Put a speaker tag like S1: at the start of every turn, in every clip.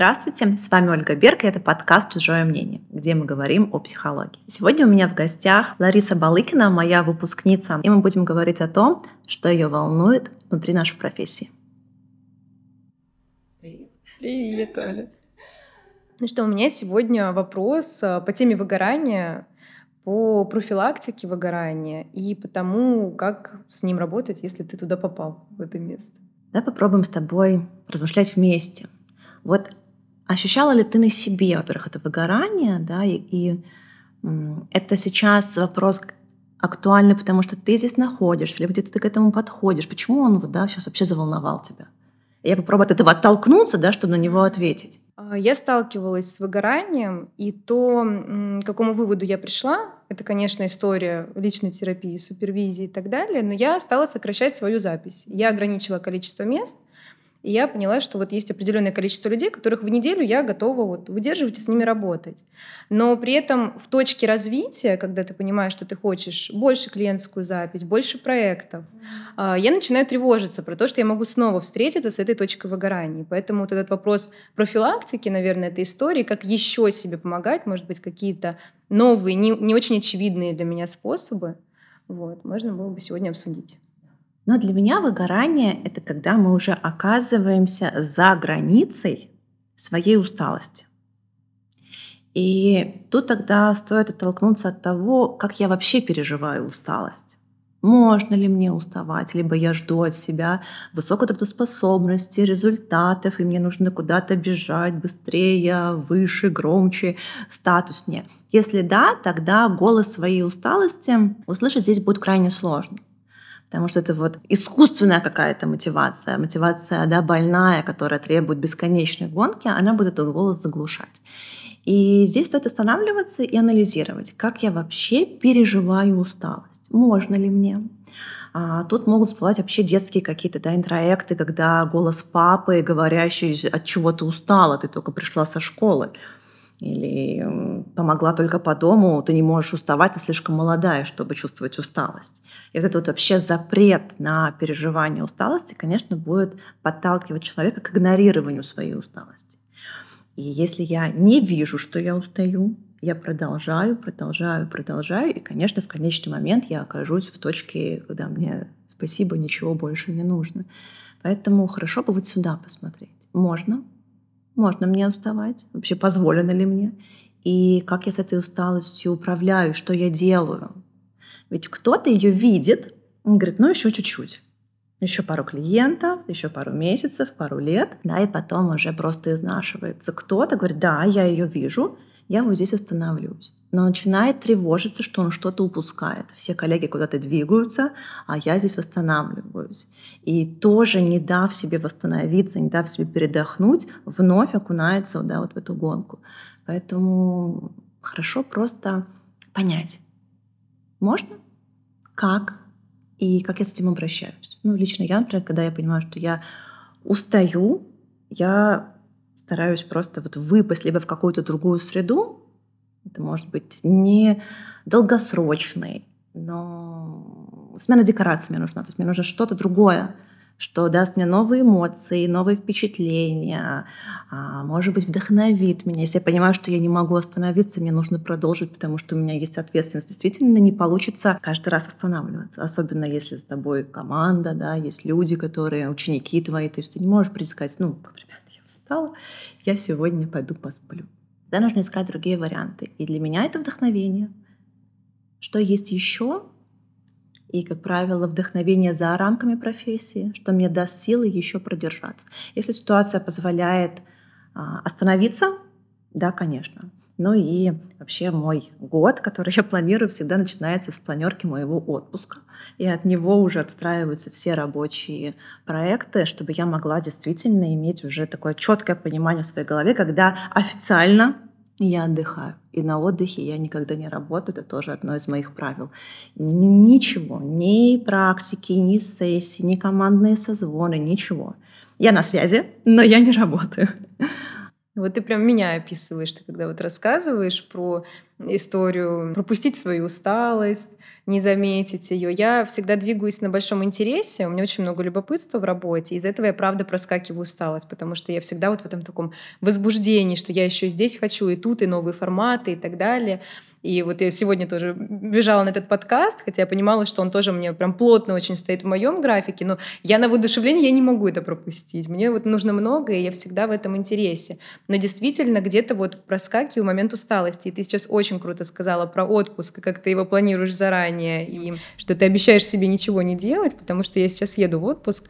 S1: Здравствуйте, с вами Ольга Берг, и это подкаст «Чужое мнение», где мы говорим о психологии. Сегодня у меня в гостях Лариса Балыкина, моя выпускница, и мы будем говорить о том, что ее волнует внутри нашей профессии.
S2: Привет. Привет, Оля. Ну что, у меня сегодня вопрос э, по теме выгорания, по профилактике выгорания и по тому, как с ним работать, если ты туда попал, в это место.
S1: Давай попробуем с тобой размышлять вместе. Вот ощущала ли ты на себе, во-первых, это выгорание, да, и, и это сейчас вопрос актуальный, потому что ты здесь находишься, либо где-то ты к этому подходишь. Почему он вот, да, сейчас вообще заволновал тебя? Я попробую от этого оттолкнуться, да, чтобы на него ответить.
S2: А, я сталкивалась с выгоранием, и то, к какому выводу я пришла, это, конечно, история личной терапии, супервизии и так далее, но я стала сокращать свою запись. Я ограничила количество мест — и я поняла, что вот есть определенное количество людей, которых в неделю я готова вот выдерживать и с ними работать. Но при этом в точке развития, когда ты понимаешь, что ты хочешь больше клиентскую запись, больше проектов, а, я начинаю тревожиться про то, что я могу снова встретиться с этой точкой выгорания. Поэтому вот этот вопрос профилактики, наверное, этой истории, как еще себе помогать, может быть, какие-то новые, не, не очень очевидные для меня способы, вот, можно было бы сегодня обсудить.
S1: Но для меня выгорание — это когда мы уже оказываемся за границей своей усталости. И тут тогда стоит оттолкнуться от того, как я вообще переживаю усталость. Можно ли мне уставать, либо я жду от себя высокой трудоспособности, результатов, и мне нужно куда-то бежать быстрее, выше, громче, статуснее. Если да, тогда голос своей усталости услышать здесь будет крайне сложно потому что это вот искусственная какая-то мотивация, мотивация да, больная, которая требует бесконечной гонки, она будет этот голос заглушать. И здесь стоит останавливаться и анализировать, как я вообще переживаю усталость. Можно ли мне? А тут могут всплывать вообще детские какие-то да, интроекты, когда голос папы, говорящий, от чего ты устала, ты только пришла со школы или помогла только по дому, ты не можешь уставать, ты слишком молодая, чтобы чувствовать усталость. И вот этот вот вообще запрет на переживание усталости, конечно, будет подталкивать человека к игнорированию своей усталости. И если я не вижу, что я устаю, я продолжаю, продолжаю, продолжаю, и, конечно, в конечный момент я окажусь в точке, когда мне спасибо, ничего больше не нужно. Поэтому хорошо бы вот сюда посмотреть. Можно, можно мне уставать? Вообще позволено ли мне? И как я с этой усталостью управляю, что я делаю? Ведь кто-то ее видит и говорит, ну еще чуть-чуть. Еще пару клиентов, еще пару месяцев, пару лет, да, и потом уже просто изнашивается. Кто-то говорит, да, я ее вижу, я вот здесь остановлюсь. Но начинает тревожиться, что он что-то упускает. Все коллеги куда-то двигаются, а я здесь восстанавливаюсь. И тоже, не дав себе восстановиться, не дав себе передохнуть, вновь окунается да, вот в эту гонку. Поэтому хорошо просто понять, можно, как и как я с этим обращаюсь. Ну, лично я, например, когда я понимаю, что я устаю, я стараюсь просто вот выпасть либо в какую-то другую среду. Это может быть не долгосрочный, но смена декораций мне нужна. То есть мне нужно что-то другое, что даст мне новые эмоции, новые впечатления, а, может быть, вдохновит меня. Если я понимаю, что я не могу остановиться, мне нужно продолжить, потому что у меня есть ответственность. Действительно, не получится каждый раз останавливаться, особенно если с тобой команда, да, есть люди, которые ученики твои, то есть ты не можешь предсказать, ну, встала, я сегодня пойду посплю. Да, нужно искать другие варианты. И для меня это вдохновение. Что есть еще? И, как правило, вдохновение за рамками профессии, что мне даст силы еще продержаться. Если ситуация позволяет а, остановиться, да, конечно. Ну и вообще мой год, который я планирую, всегда начинается с планерки моего отпуска. И от него уже отстраиваются все рабочие проекты, чтобы я могла действительно иметь уже такое четкое понимание в своей голове, когда официально я отдыхаю. И на отдыхе я никогда не работаю, это тоже одно из моих правил. Ничего, ни практики, ни сессии, ни командные созвоны, ничего. Я на связи, но я не работаю.
S2: Вот ты прям меня описываешь, ты когда вот рассказываешь про историю пропустить свою усталость, не заметить ее. Я всегда двигаюсь на большом интересе, у меня очень много любопытства в работе, из-за этого я правда проскакиваю усталость, потому что я всегда вот в этом таком возбуждении, что я еще здесь хочу, и тут, и новые форматы, и так далее. И вот я сегодня тоже бежала на этот подкаст, хотя я понимала, что он тоже мне прям плотно очень стоит в моем графике, но я на воодушевление я не могу это пропустить. Мне вот нужно много, и я всегда в этом интересе. Но действительно где-то вот проскакиваю момент усталости. И ты сейчас очень круто сказала про отпуск, и как ты его планируешь заранее, и что ты обещаешь себе ничего не делать, потому что я сейчас еду в отпуск,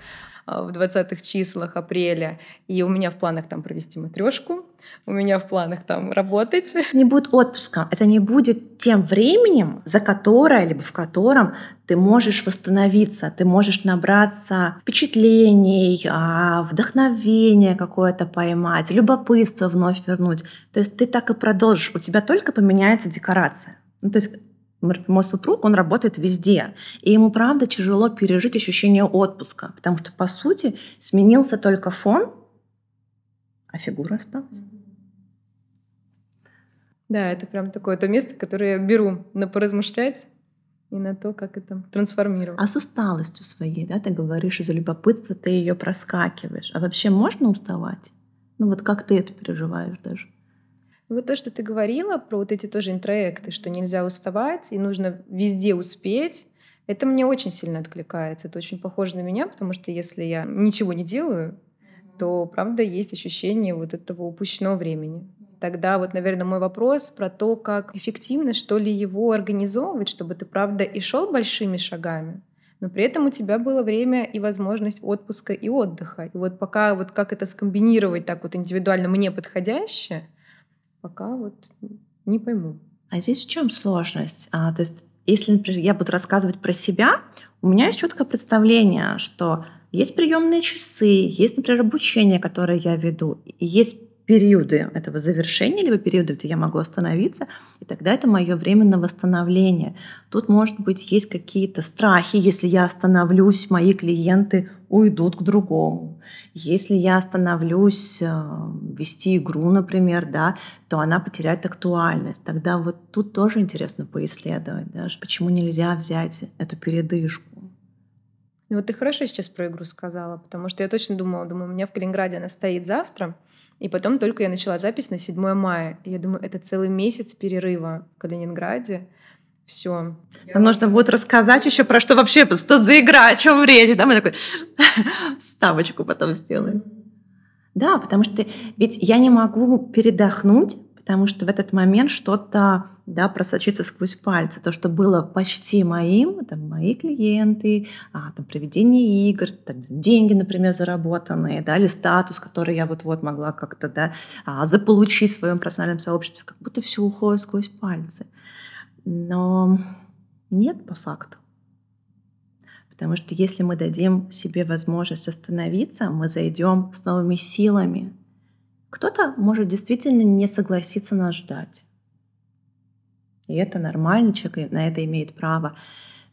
S2: в 20-х числах апреля, и у меня в планах там провести матрешку, у меня в планах там работать.
S1: Не будет отпуска. Это не будет тем временем, за которое, либо в котором ты можешь восстановиться, ты можешь набраться впечатлений, а, вдохновения какое-то поймать, любопытство вновь вернуть. То есть ты так и продолжишь. У тебя только поменяется декорация. Ну, то есть мой супруг, он работает везде. И ему, правда, тяжело пережить ощущение отпуска, потому что, по сути, сменился только фон, а фигура осталась.
S2: Да, это прям такое то место, которое я беру на поразмышлять и на то, как это трансформировать.
S1: А с усталостью своей, да, ты говоришь, из-за любопытства ты ее проскакиваешь. А вообще можно уставать? Ну вот как ты это переживаешь даже?
S2: Вот то, что ты говорила про вот эти тоже интроекты, что нельзя уставать и нужно везде успеть, это мне очень сильно откликается. Это очень похоже на меня, потому что если я ничего не делаю, то, правда, есть ощущение вот этого упущенного времени. Тогда вот, наверное, мой вопрос про то, как эффективно, что ли, его организовывать, чтобы ты, правда, и шел большими шагами, но при этом у тебя было время и возможность отпуска и отдыха. И вот пока вот как это скомбинировать так вот индивидуально мне подходящее — пока вот не пойму.
S1: А здесь в чем сложность? А, то есть, если, например, я буду рассказывать про себя, у меня есть четкое представление, что есть приемные часы, есть, например, обучение, которое я веду, и есть периоды этого завершения, либо периоды, где я могу остановиться, и тогда это мое время на восстановление. Тут, может быть, есть какие-то страхи, если я остановлюсь, мои клиенты уйдут к другому. Если я остановлюсь э, вести игру, например, да, то она потеряет актуальность. Тогда вот тут тоже интересно поисследовать, да, почему нельзя взять эту передышку.
S2: Ну вот ты хорошо сейчас про игру сказала, потому что я точно думала, думаю, у меня в Калининграде она стоит завтра, и потом только я начала запись на 7 мая. И я думаю, это целый месяц перерыва в Калининграде. Все.
S1: Нам нужно будет рассказать еще про что вообще, что за игра, о чем речь. Да, мы такой ставочку потом сделаем. Да, потому что ведь я не могу передохнуть, потому что в этот момент что-то да, просочиться сквозь пальцы. То, что было почти моим, там, мои клиенты, а, там, проведение игр, там, деньги, например, заработанные, да, или статус, который я вот-вот могла как-то да, а, заполучить в своем профессиональном сообществе, как будто все уходит сквозь пальцы. Но нет по факту. Потому что если мы дадим себе возможность остановиться, мы зайдем с новыми силами. Кто-то может действительно не согласиться нас ждать. И это нормально, человек на это имеет право.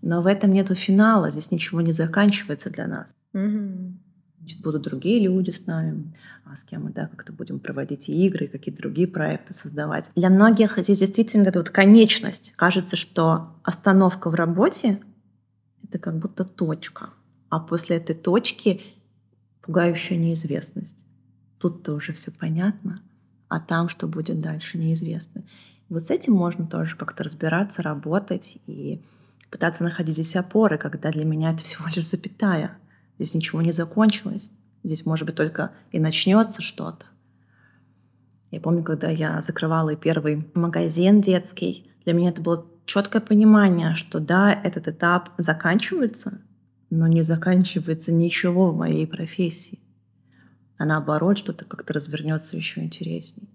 S1: Но в этом нету финала, здесь ничего не заканчивается для нас.
S2: Угу.
S1: Значит, будут другие люди с нами, а с кем мы да, как-то будем проводить игры, какие-то другие проекты создавать. Для многих здесь действительно это вот конечность. Кажется, что остановка в работе — это как будто точка. А после этой точки пугающая неизвестность. Тут-то уже все понятно, а там, что будет дальше, неизвестно. Вот с этим можно тоже как-то разбираться, работать и пытаться находить здесь опоры, когда для меня это всего лишь запятая. Здесь ничего не закончилось. Здесь, может быть, только и начнется что-то. Я помню, когда я закрывала первый магазин детский, для меня это было четкое понимание, что да, этот этап заканчивается, но не заканчивается ничего в моей профессии. А наоборот, что-то как-то развернется еще интересней.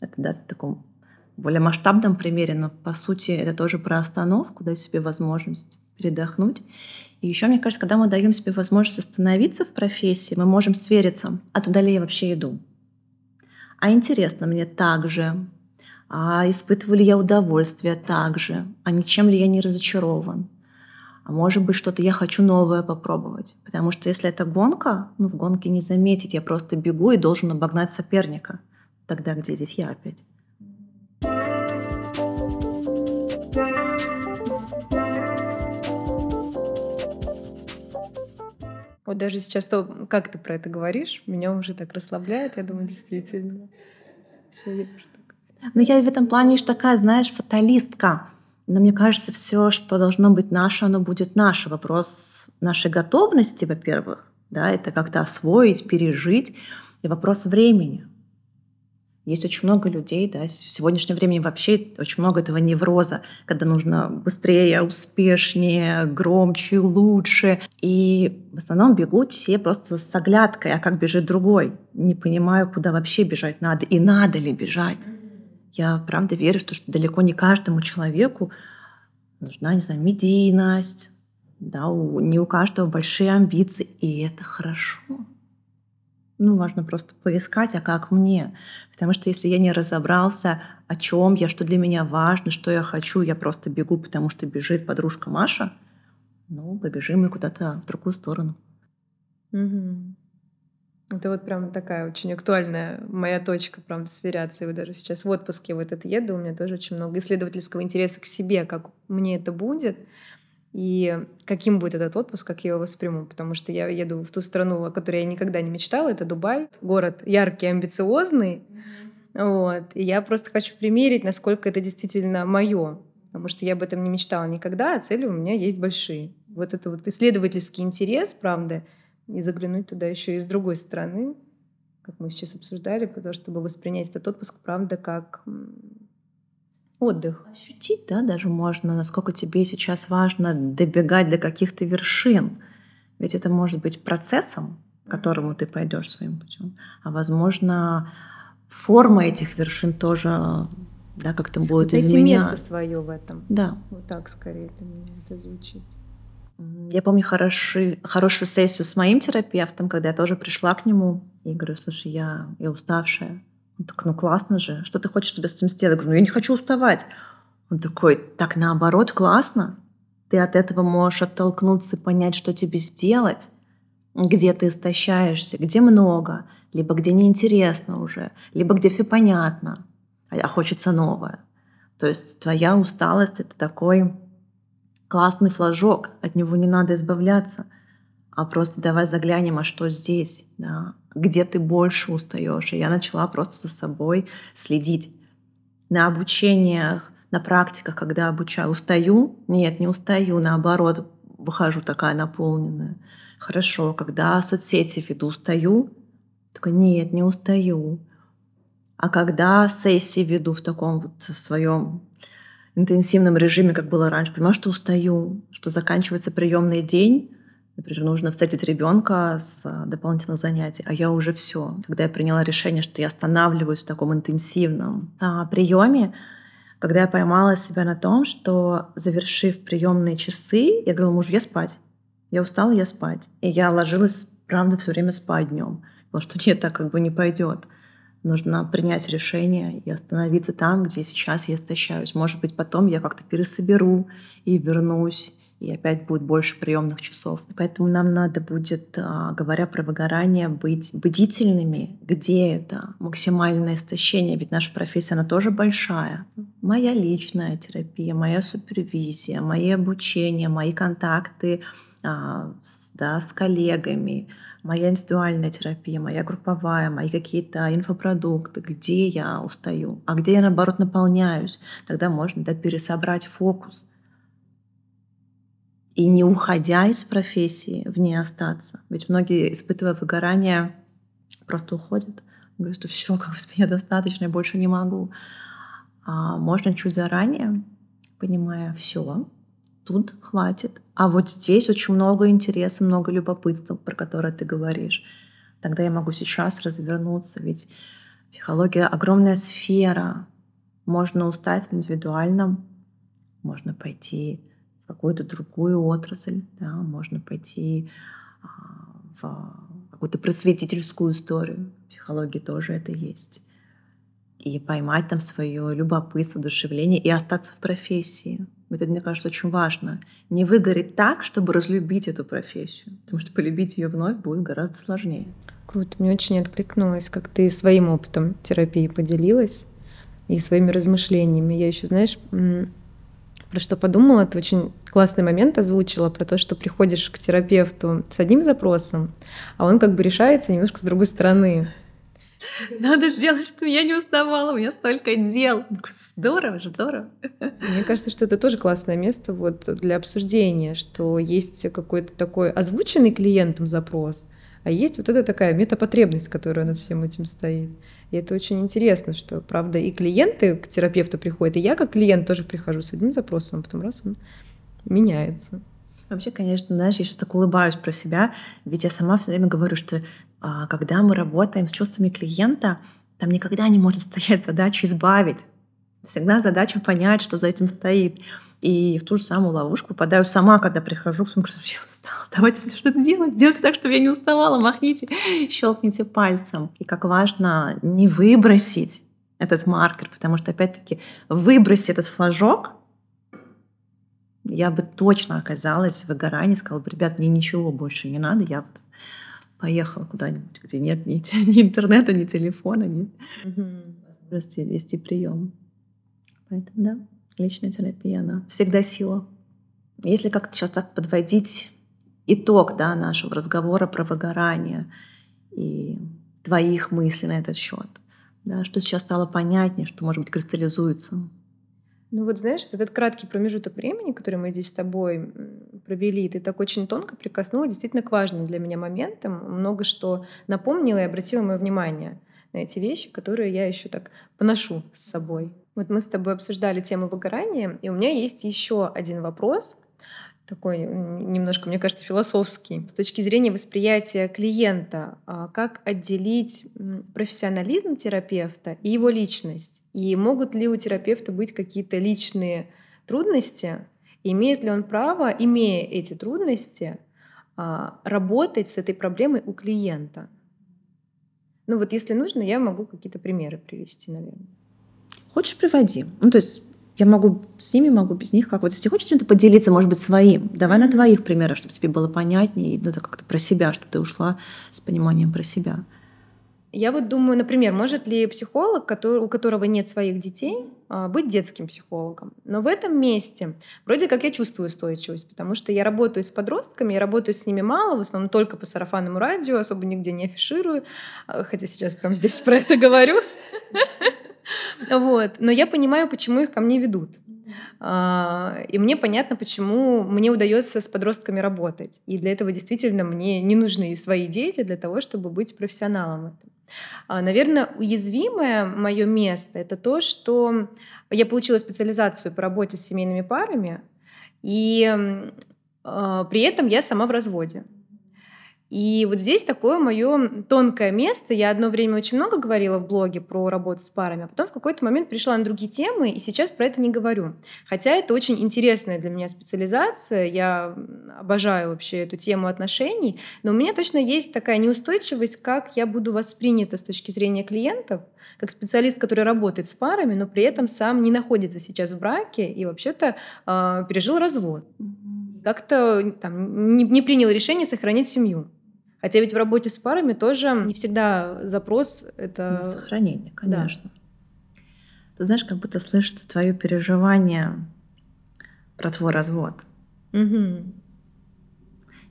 S1: Это да, в таком более масштабном примере, но по сути это тоже про остановку, дать себе возможность передохнуть. И еще, мне кажется, когда мы даем себе возможность остановиться в профессии, мы можем свериться, а туда ли я вообще иду. А интересно мне так же, а испытываю ли я удовольствие также, а ничем ли я не разочарован. А может быть, что-то я хочу новое попробовать. Потому что если это гонка, ну, в гонке не заметить, я просто бегу и должен обогнать соперника. Тогда где здесь я опять?
S2: Вот даже сейчас то, как ты про это говоришь, меня уже так расслабляет, я думаю, действительно. Все, я
S1: но я в этом плане же такая, знаешь, фаталистка. Но мне кажется, все, что должно быть наше, оно будет наше. Вопрос нашей готовности, во-первых, да, это как-то освоить, пережить, и вопрос времени. Есть очень много людей, да, в сегодняшнее время вообще очень много этого невроза, когда нужно быстрее, успешнее, громче, лучше. И в основном бегут все просто с оглядкой, а как бежит другой. Не понимаю, куда вообще бежать надо и надо ли бежать. Я правда верю, что, что далеко не каждому человеку нужна, не знаю, медийность, да, у, не у каждого большие амбиции, и это хорошо. Ну, важно просто поискать, а как мне. Потому что если я не разобрался, о чем я, что для меня важно, что я хочу, я просто бегу, потому что бежит подружка Маша, ну, побежим мы куда-то в другую сторону.
S2: Угу. Это вот прям такая очень актуальная моя точка, прям сверяться. И вот даже сейчас в отпуске вот это еду, у меня тоже очень много исследовательского интереса к себе, как мне это будет, и каким будет этот отпуск, как я его восприму. Потому что я еду в ту страну, о которой я никогда не мечтала, это Дубай. Город яркий, амбициозный. Вот. И я просто хочу примерить, насколько это действительно мое. Потому что я об этом не мечтала никогда, а цели у меня есть большие. Вот это вот исследовательский интерес, правда, и заглянуть туда еще и с другой стороны, как мы сейчас обсуждали, потому чтобы воспринять этот отпуск, правда, как отдых.
S1: Ощутить, да, даже можно, насколько тебе сейчас важно добегать до каких-то вершин. Ведь это может быть процессом, к которому ты пойдешь своим путем. А возможно, форма этих вершин тоже да, как-то будет
S2: Найти изменяться. место свое в этом.
S1: Да.
S2: Вот так скорее для меня это звучит.
S1: Я помню хороший, хорошую сессию с моим терапевтом, когда я тоже пришла к нему и говорю, слушай, я, я уставшая. Он такой, ну классно же, что ты хочешь тебе с этим сделать? Я говорю, ну я не хочу уставать. Он такой, так наоборот, классно. Ты от этого можешь оттолкнуться понять, что тебе сделать, где ты истощаешься, где много, либо где неинтересно уже, либо где все понятно, а хочется новое. То есть твоя усталость — это такой классный флажок, от него не надо избавляться, а просто давай заглянем, а что здесь, да, где ты больше устаешь. И я начала просто за собой следить на обучениях, на практиках, когда обучаю. Устаю? Нет, не устаю, наоборот, выхожу такая наполненная. Хорошо, когда соцсети веду, устаю? Такая, нет, не устаю. А когда сессии веду в таком вот своем интенсивном режиме, как было раньше, понимаю, что устаю, что заканчивается приемный день, Например, нужно встретить ребенка с а, дополнительных занятий, а я уже все. Когда я приняла решение, что я останавливаюсь в таком интенсивном а, приеме, когда я поймала себя на том, что завершив приемные часы, я говорила мужу, я спать. Я устала, я спать. И я ложилась, правда, все время спать днем. Потому что нет, так как бы не пойдет нужно принять решение и остановиться там, где сейчас я истощаюсь. Может быть, потом я как-то пересоберу и вернусь, и опять будет больше приемных часов. Поэтому нам надо будет, а, говоря про выгорание, быть бдительными, где это максимальное истощение, ведь наша профессия, она тоже большая. Моя личная терапия, моя супервизия, мои обучения, мои контакты а, да, с коллегами — моя индивидуальная терапия, моя групповая, мои какие-то инфопродукты, где я устаю, а где я, наоборот, наполняюсь. Тогда можно да, пересобрать фокус. И не уходя из профессии, в ней остаться. Ведь многие, испытывая выгорание, просто уходят. Говорят, что все, как бы с меня достаточно, я больше не могу. А можно чуть заранее, понимая все, тут хватит. А вот здесь очень много интереса, много любопытства, про которое ты говоришь. Тогда я могу сейчас развернуться, ведь психология — огромная сфера. Можно устать в индивидуальном, можно пойти в какую-то другую отрасль, да, можно пойти а, в какую-то просветительскую историю. В психологии тоже это есть. И поймать там свое любопытство, одушевление и остаться в профессии. Это, мне кажется, очень важно. Не выгореть так, чтобы разлюбить эту профессию. Потому что полюбить ее вновь будет гораздо сложнее.
S2: Круто. Мне очень откликнулось, как ты своим опытом терапии поделилась и своими размышлениями. Я еще, знаешь, про что подумала, ты очень классный момент озвучила про то, что приходишь к терапевту с одним запросом, а он как бы решается немножко с другой стороны.
S1: Надо сделать, чтобы я не уставала, у меня столько дел. Здорово, здорово.
S2: Мне кажется, что это тоже классное место вот для обсуждения, что есть какой-то такой озвученный клиентом запрос, а есть вот эта такая метапотребность, которая над всем этим стоит. И это очень интересно, что, правда, и клиенты к терапевту приходят, и я как клиент тоже прихожу с одним запросом, а потом раз он меняется.
S1: Вообще, конечно, знаешь, я сейчас так улыбаюсь про себя, ведь я сама все время говорю, что когда мы работаем с чувствами клиента, там никогда не может стоять задача избавить. Всегда задача понять, что за этим стоит. И в ту же самую ловушку попадаю сама, когда прихожу, говорю, я устала, давайте что-то делать, сделайте так, чтобы я не уставала, махните, щелкните пальцем. И как важно не выбросить этот маркер, потому что, опять-таки, выбросить этот флажок, я бы точно оказалась в выгорании, сказала бы, ребят, мне ничего больше не надо, я вот поехала куда-нибудь, где нет ни, ни интернета, ни телефона, нет возможности вести прием. Поэтому да. Личная терапия, она всегда сила. Если как-то сейчас так подводить итог да, нашего разговора про выгорание и твоих мыслей на этот счет, да, что сейчас стало понятнее, что, может быть, кристаллизуется?
S2: Ну вот знаешь, этот краткий промежуток времени, который мы здесь с тобой провели, ты так очень тонко прикоснулась действительно к важным для меня моментам, много что напомнила и обратила мое внимание на эти вещи, которые я еще так поношу с собой. Вот мы с тобой обсуждали тему выгорания, и у меня есть еще один вопрос, такой немножко, мне кажется, философский. С точки зрения восприятия клиента, а, как отделить профессионализм терапевта и его личность? И могут ли у терапевта быть какие-то личные трудности? имеет ли он право, имея эти трудности, а, работать с этой проблемой у клиента? Ну вот если нужно, я могу какие-то примеры привести, наверное.
S1: Хочешь, приводи. Ну, то есть я могу с ними, могу без них. Как вот если хочешь чем-то поделиться, может быть, своим, давай на твоих примерах, чтобы тебе было понятнее, ну, это как-то про себя, чтобы ты ушла с пониманием про себя.
S2: Я вот думаю, например, может ли психолог, который, у которого нет своих детей, а, быть детским психологом? Но в этом месте вроде как я чувствую устойчивость, потому что я работаю с подростками, я работаю с ними мало, в основном только по сарафанному радио, особо нигде не афиширую, а, хотя сейчас прям здесь про это говорю. Вот. Но я понимаю, почему их ко мне ведут. А, и мне понятно, почему мне удается с подростками работать. И для этого действительно мне не нужны свои дети для того, чтобы быть профессионалом. А, Наверное, уязвимое мое место это то, что я получила специализацию по работе с семейными парами, и а, при этом я сама в разводе. И вот здесь такое мое тонкое место. Я одно время очень много говорила в блоге про работу с парами, а потом в какой-то момент пришла на другие темы, и сейчас про это не говорю. Хотя это очень интересная для меня специализация, я обожаю вообще эту тему отношений, но у меня точно есть такая неустойчивость, как я буду воспринята с точки зрения клиентов, как специалист, который работает с парами, но при этом сам не находится сейчас в браке и вообще-то э, пережил развод. Как-то там, не, не принял решение сохранить семью. Хотя ведь в работе с парами тоже не всегда запрос это...
S1: На сохранение, конечно. Да. Ты знаешь, как будто слышится твое переживание про твой развод.
S2: Угу.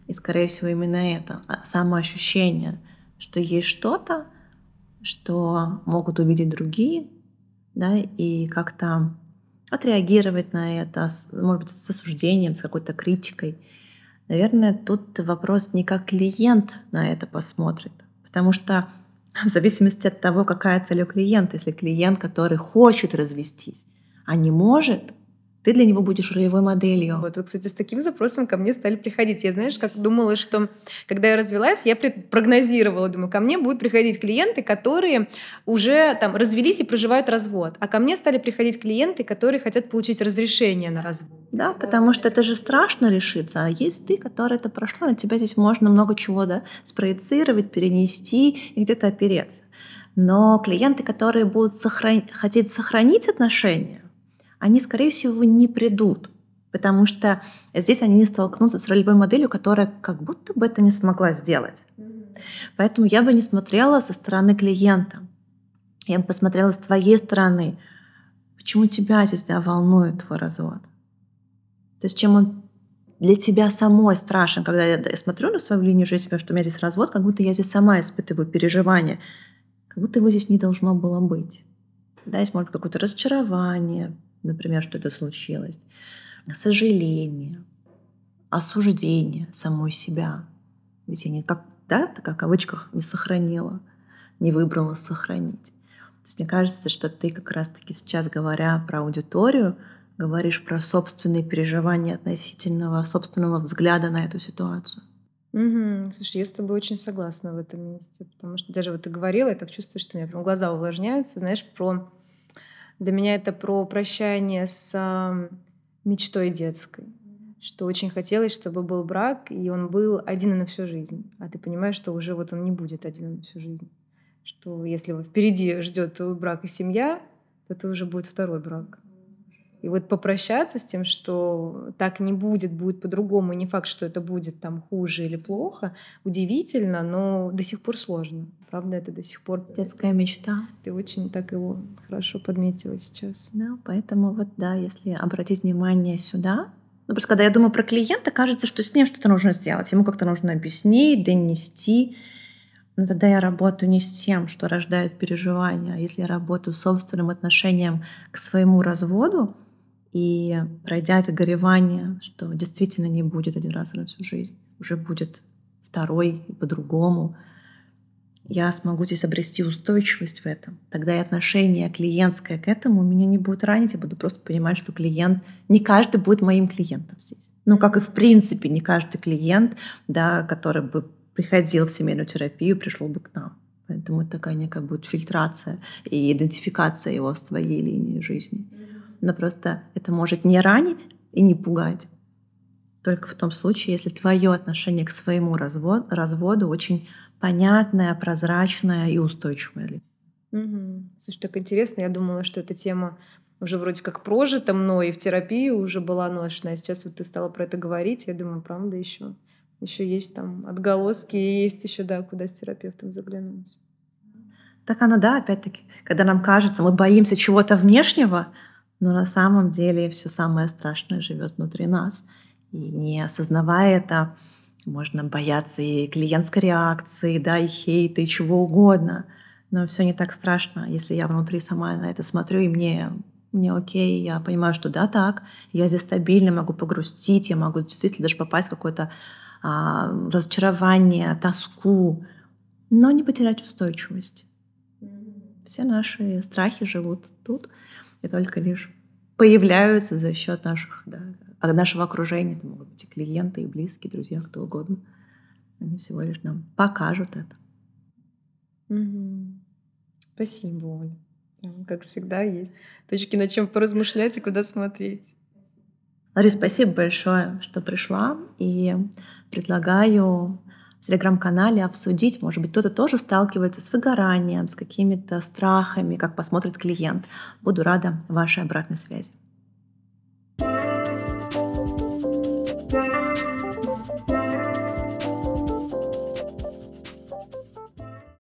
S1: И, скорее всего, именно это а, самоощущение, что есть что-то, что могут увидеть другие, да, и как-то отреагировать на это, может быть, с осуждением, с какой-то критикой. Наверное, тут вопрос не как клиент на это посмотрит, потому что в зависимости от того, какая цель у клиента, если клиент, который хочет развестись, а не может, ты для него будешь ролевой моделью.
S2: Вот, вот, кстати, с таким запросом ко мне стали приходить. Я, знаешь, как думала, что когда я развелась, я прогнозировала, думаю, ко мне будут приходить клиенты, которые уже там развелись и проживают развод, а ко мне стали приходить клиенты, которые хотят получить разрешение на развод.
S1: Да, потому что это же страшно решиться, а есть ты, который это прошло, на тебя здесь можно много чего да, спроецировать, перенести и где-то опереться. Но клиенты, которые будут сохран... хотеть сохранить отношения, они, скорее всего, не придут, потому что здесь они не столкнутся с ролевой моделью, которая как будто бы это не смогла сделать. Поэтому я бы не смотрела со стороны клиента. Я бы посмотрела с твоей стороны, почему тебя здесь да, волнует твой развод. То есть чем он для тебя самой страшен, когда я, смотрю на свою линию жизни, что у меня здесь развод, как будто я здесь сама испытываю переживания, как будто его здесь не должно было быть. Да, есть, может, какое-то разочарование, например, что это случилось, сожаление, осуждение самой себя. Ведь я никак, да, так в кавычках, не сохранила, не выбрала сохранить. То есть мне кажется, что ты как раз-таки сейчас, говоря про аудиторию, говоришь про собственные переживания относительного собственного взгляда на эту ситуацию.
S2: Угу. Слушай, я с тобой очень согласна в этом месте, потому что даже вот ты говорила, я так чувствую, что у меня прям глаза увлажняются, знаешь, про... Для меня это про прощание с мечтой детской, что очень хотелось, чтобы был брак, и он был один и на всю жизнь. А ты понимаешь, что уже вот он не будет один и на всю жизнь. Что если впереди ждет брак и семья, то это уже будет второй брак. И вот попрощаться с тем, что так не будет, будет по-другому, не факт, что это будет там хуже или плохо, удивительно, но до сих пор сложно. Правда, это до сих пор...
S1: Детская мечта.
S2: Ты очень так его хорошо подметила сейчас.
S1: Да, поэтому вот, да, если обратить внимание сюда, ну, просто когда я думаю про клиента, кажется, что с ним что-то нужно сделать, ему как-то нужно объяснить, донести. Но тогда я работаю не с тем, что рождает переживания, а если я работаю с собственным отношением к своему разводу, и пройдя это горевание, что действительно не будет один раз на всю жизнь, уже будет второй и по-другому, я смогу здесь обрести устойчивость в этом. Тогда и отношение клиентское к этому меня не будет ранить. Я буду просто понимать, что клиент, не каждый будет моим клиентом здесь. Ну, как и в принципе, не каждый клиент, да, который бы приходил в семейную терапию, пришел бы к нам. Поэтому это такая некая будет фильтрация и идентификация его с твоей линией жизни но просто это может не ранить и не пугать. Только в том случае, если твое отношение к своему разводу, разводу очень понятное, прозрачное и устойчивое.
S2: Угу. Слушай, так интересно, я думала, что эта тема уже вроде как прожита мной, и в терапии уже была ношена. А сейчас вот ты стала про это говорить, я думаю, правда, еще еще есть там отголоски, и есть еще, да, куда с терапевтом заглянуть.
S1: Так оно, да, опять-таки, когда нам кажется, мы боимся чего-то внешнего, но на самом деле все самое страшное живет внутри нас. И не осознавая это, можно бояться и клиентской реакции, да, и хейта, и чего угодно. Но все не так страшно, если я внутри сама на это смотрю, и мне, мне окей, я понимаю, что да, так, я здесь стабильно, могу погрустить, я могу действительно даже попасть в какое-то а, разочарование, тоску, но не потерять устойчивость. Все наши страхи живут тут и только лишь появляются за счет наших, да, нашего окружения. Это могут быть и клиенты, и близкие, друзья, кто угодно. Они всего лишь нам покажут это.
S2: Угу. Спасибо, Оля. Как всегда, есть точки, на чем поразмышлять и куда смотреть.
S1: Ларис, спасибо большое, что пришла. И предлагаю в телеграм-канале обсудить. Может быть, кто-то тоже сталкивается с выгоранием, с какими-то страхами, как посмотрит клиент. Буду рада вашей обратной связи.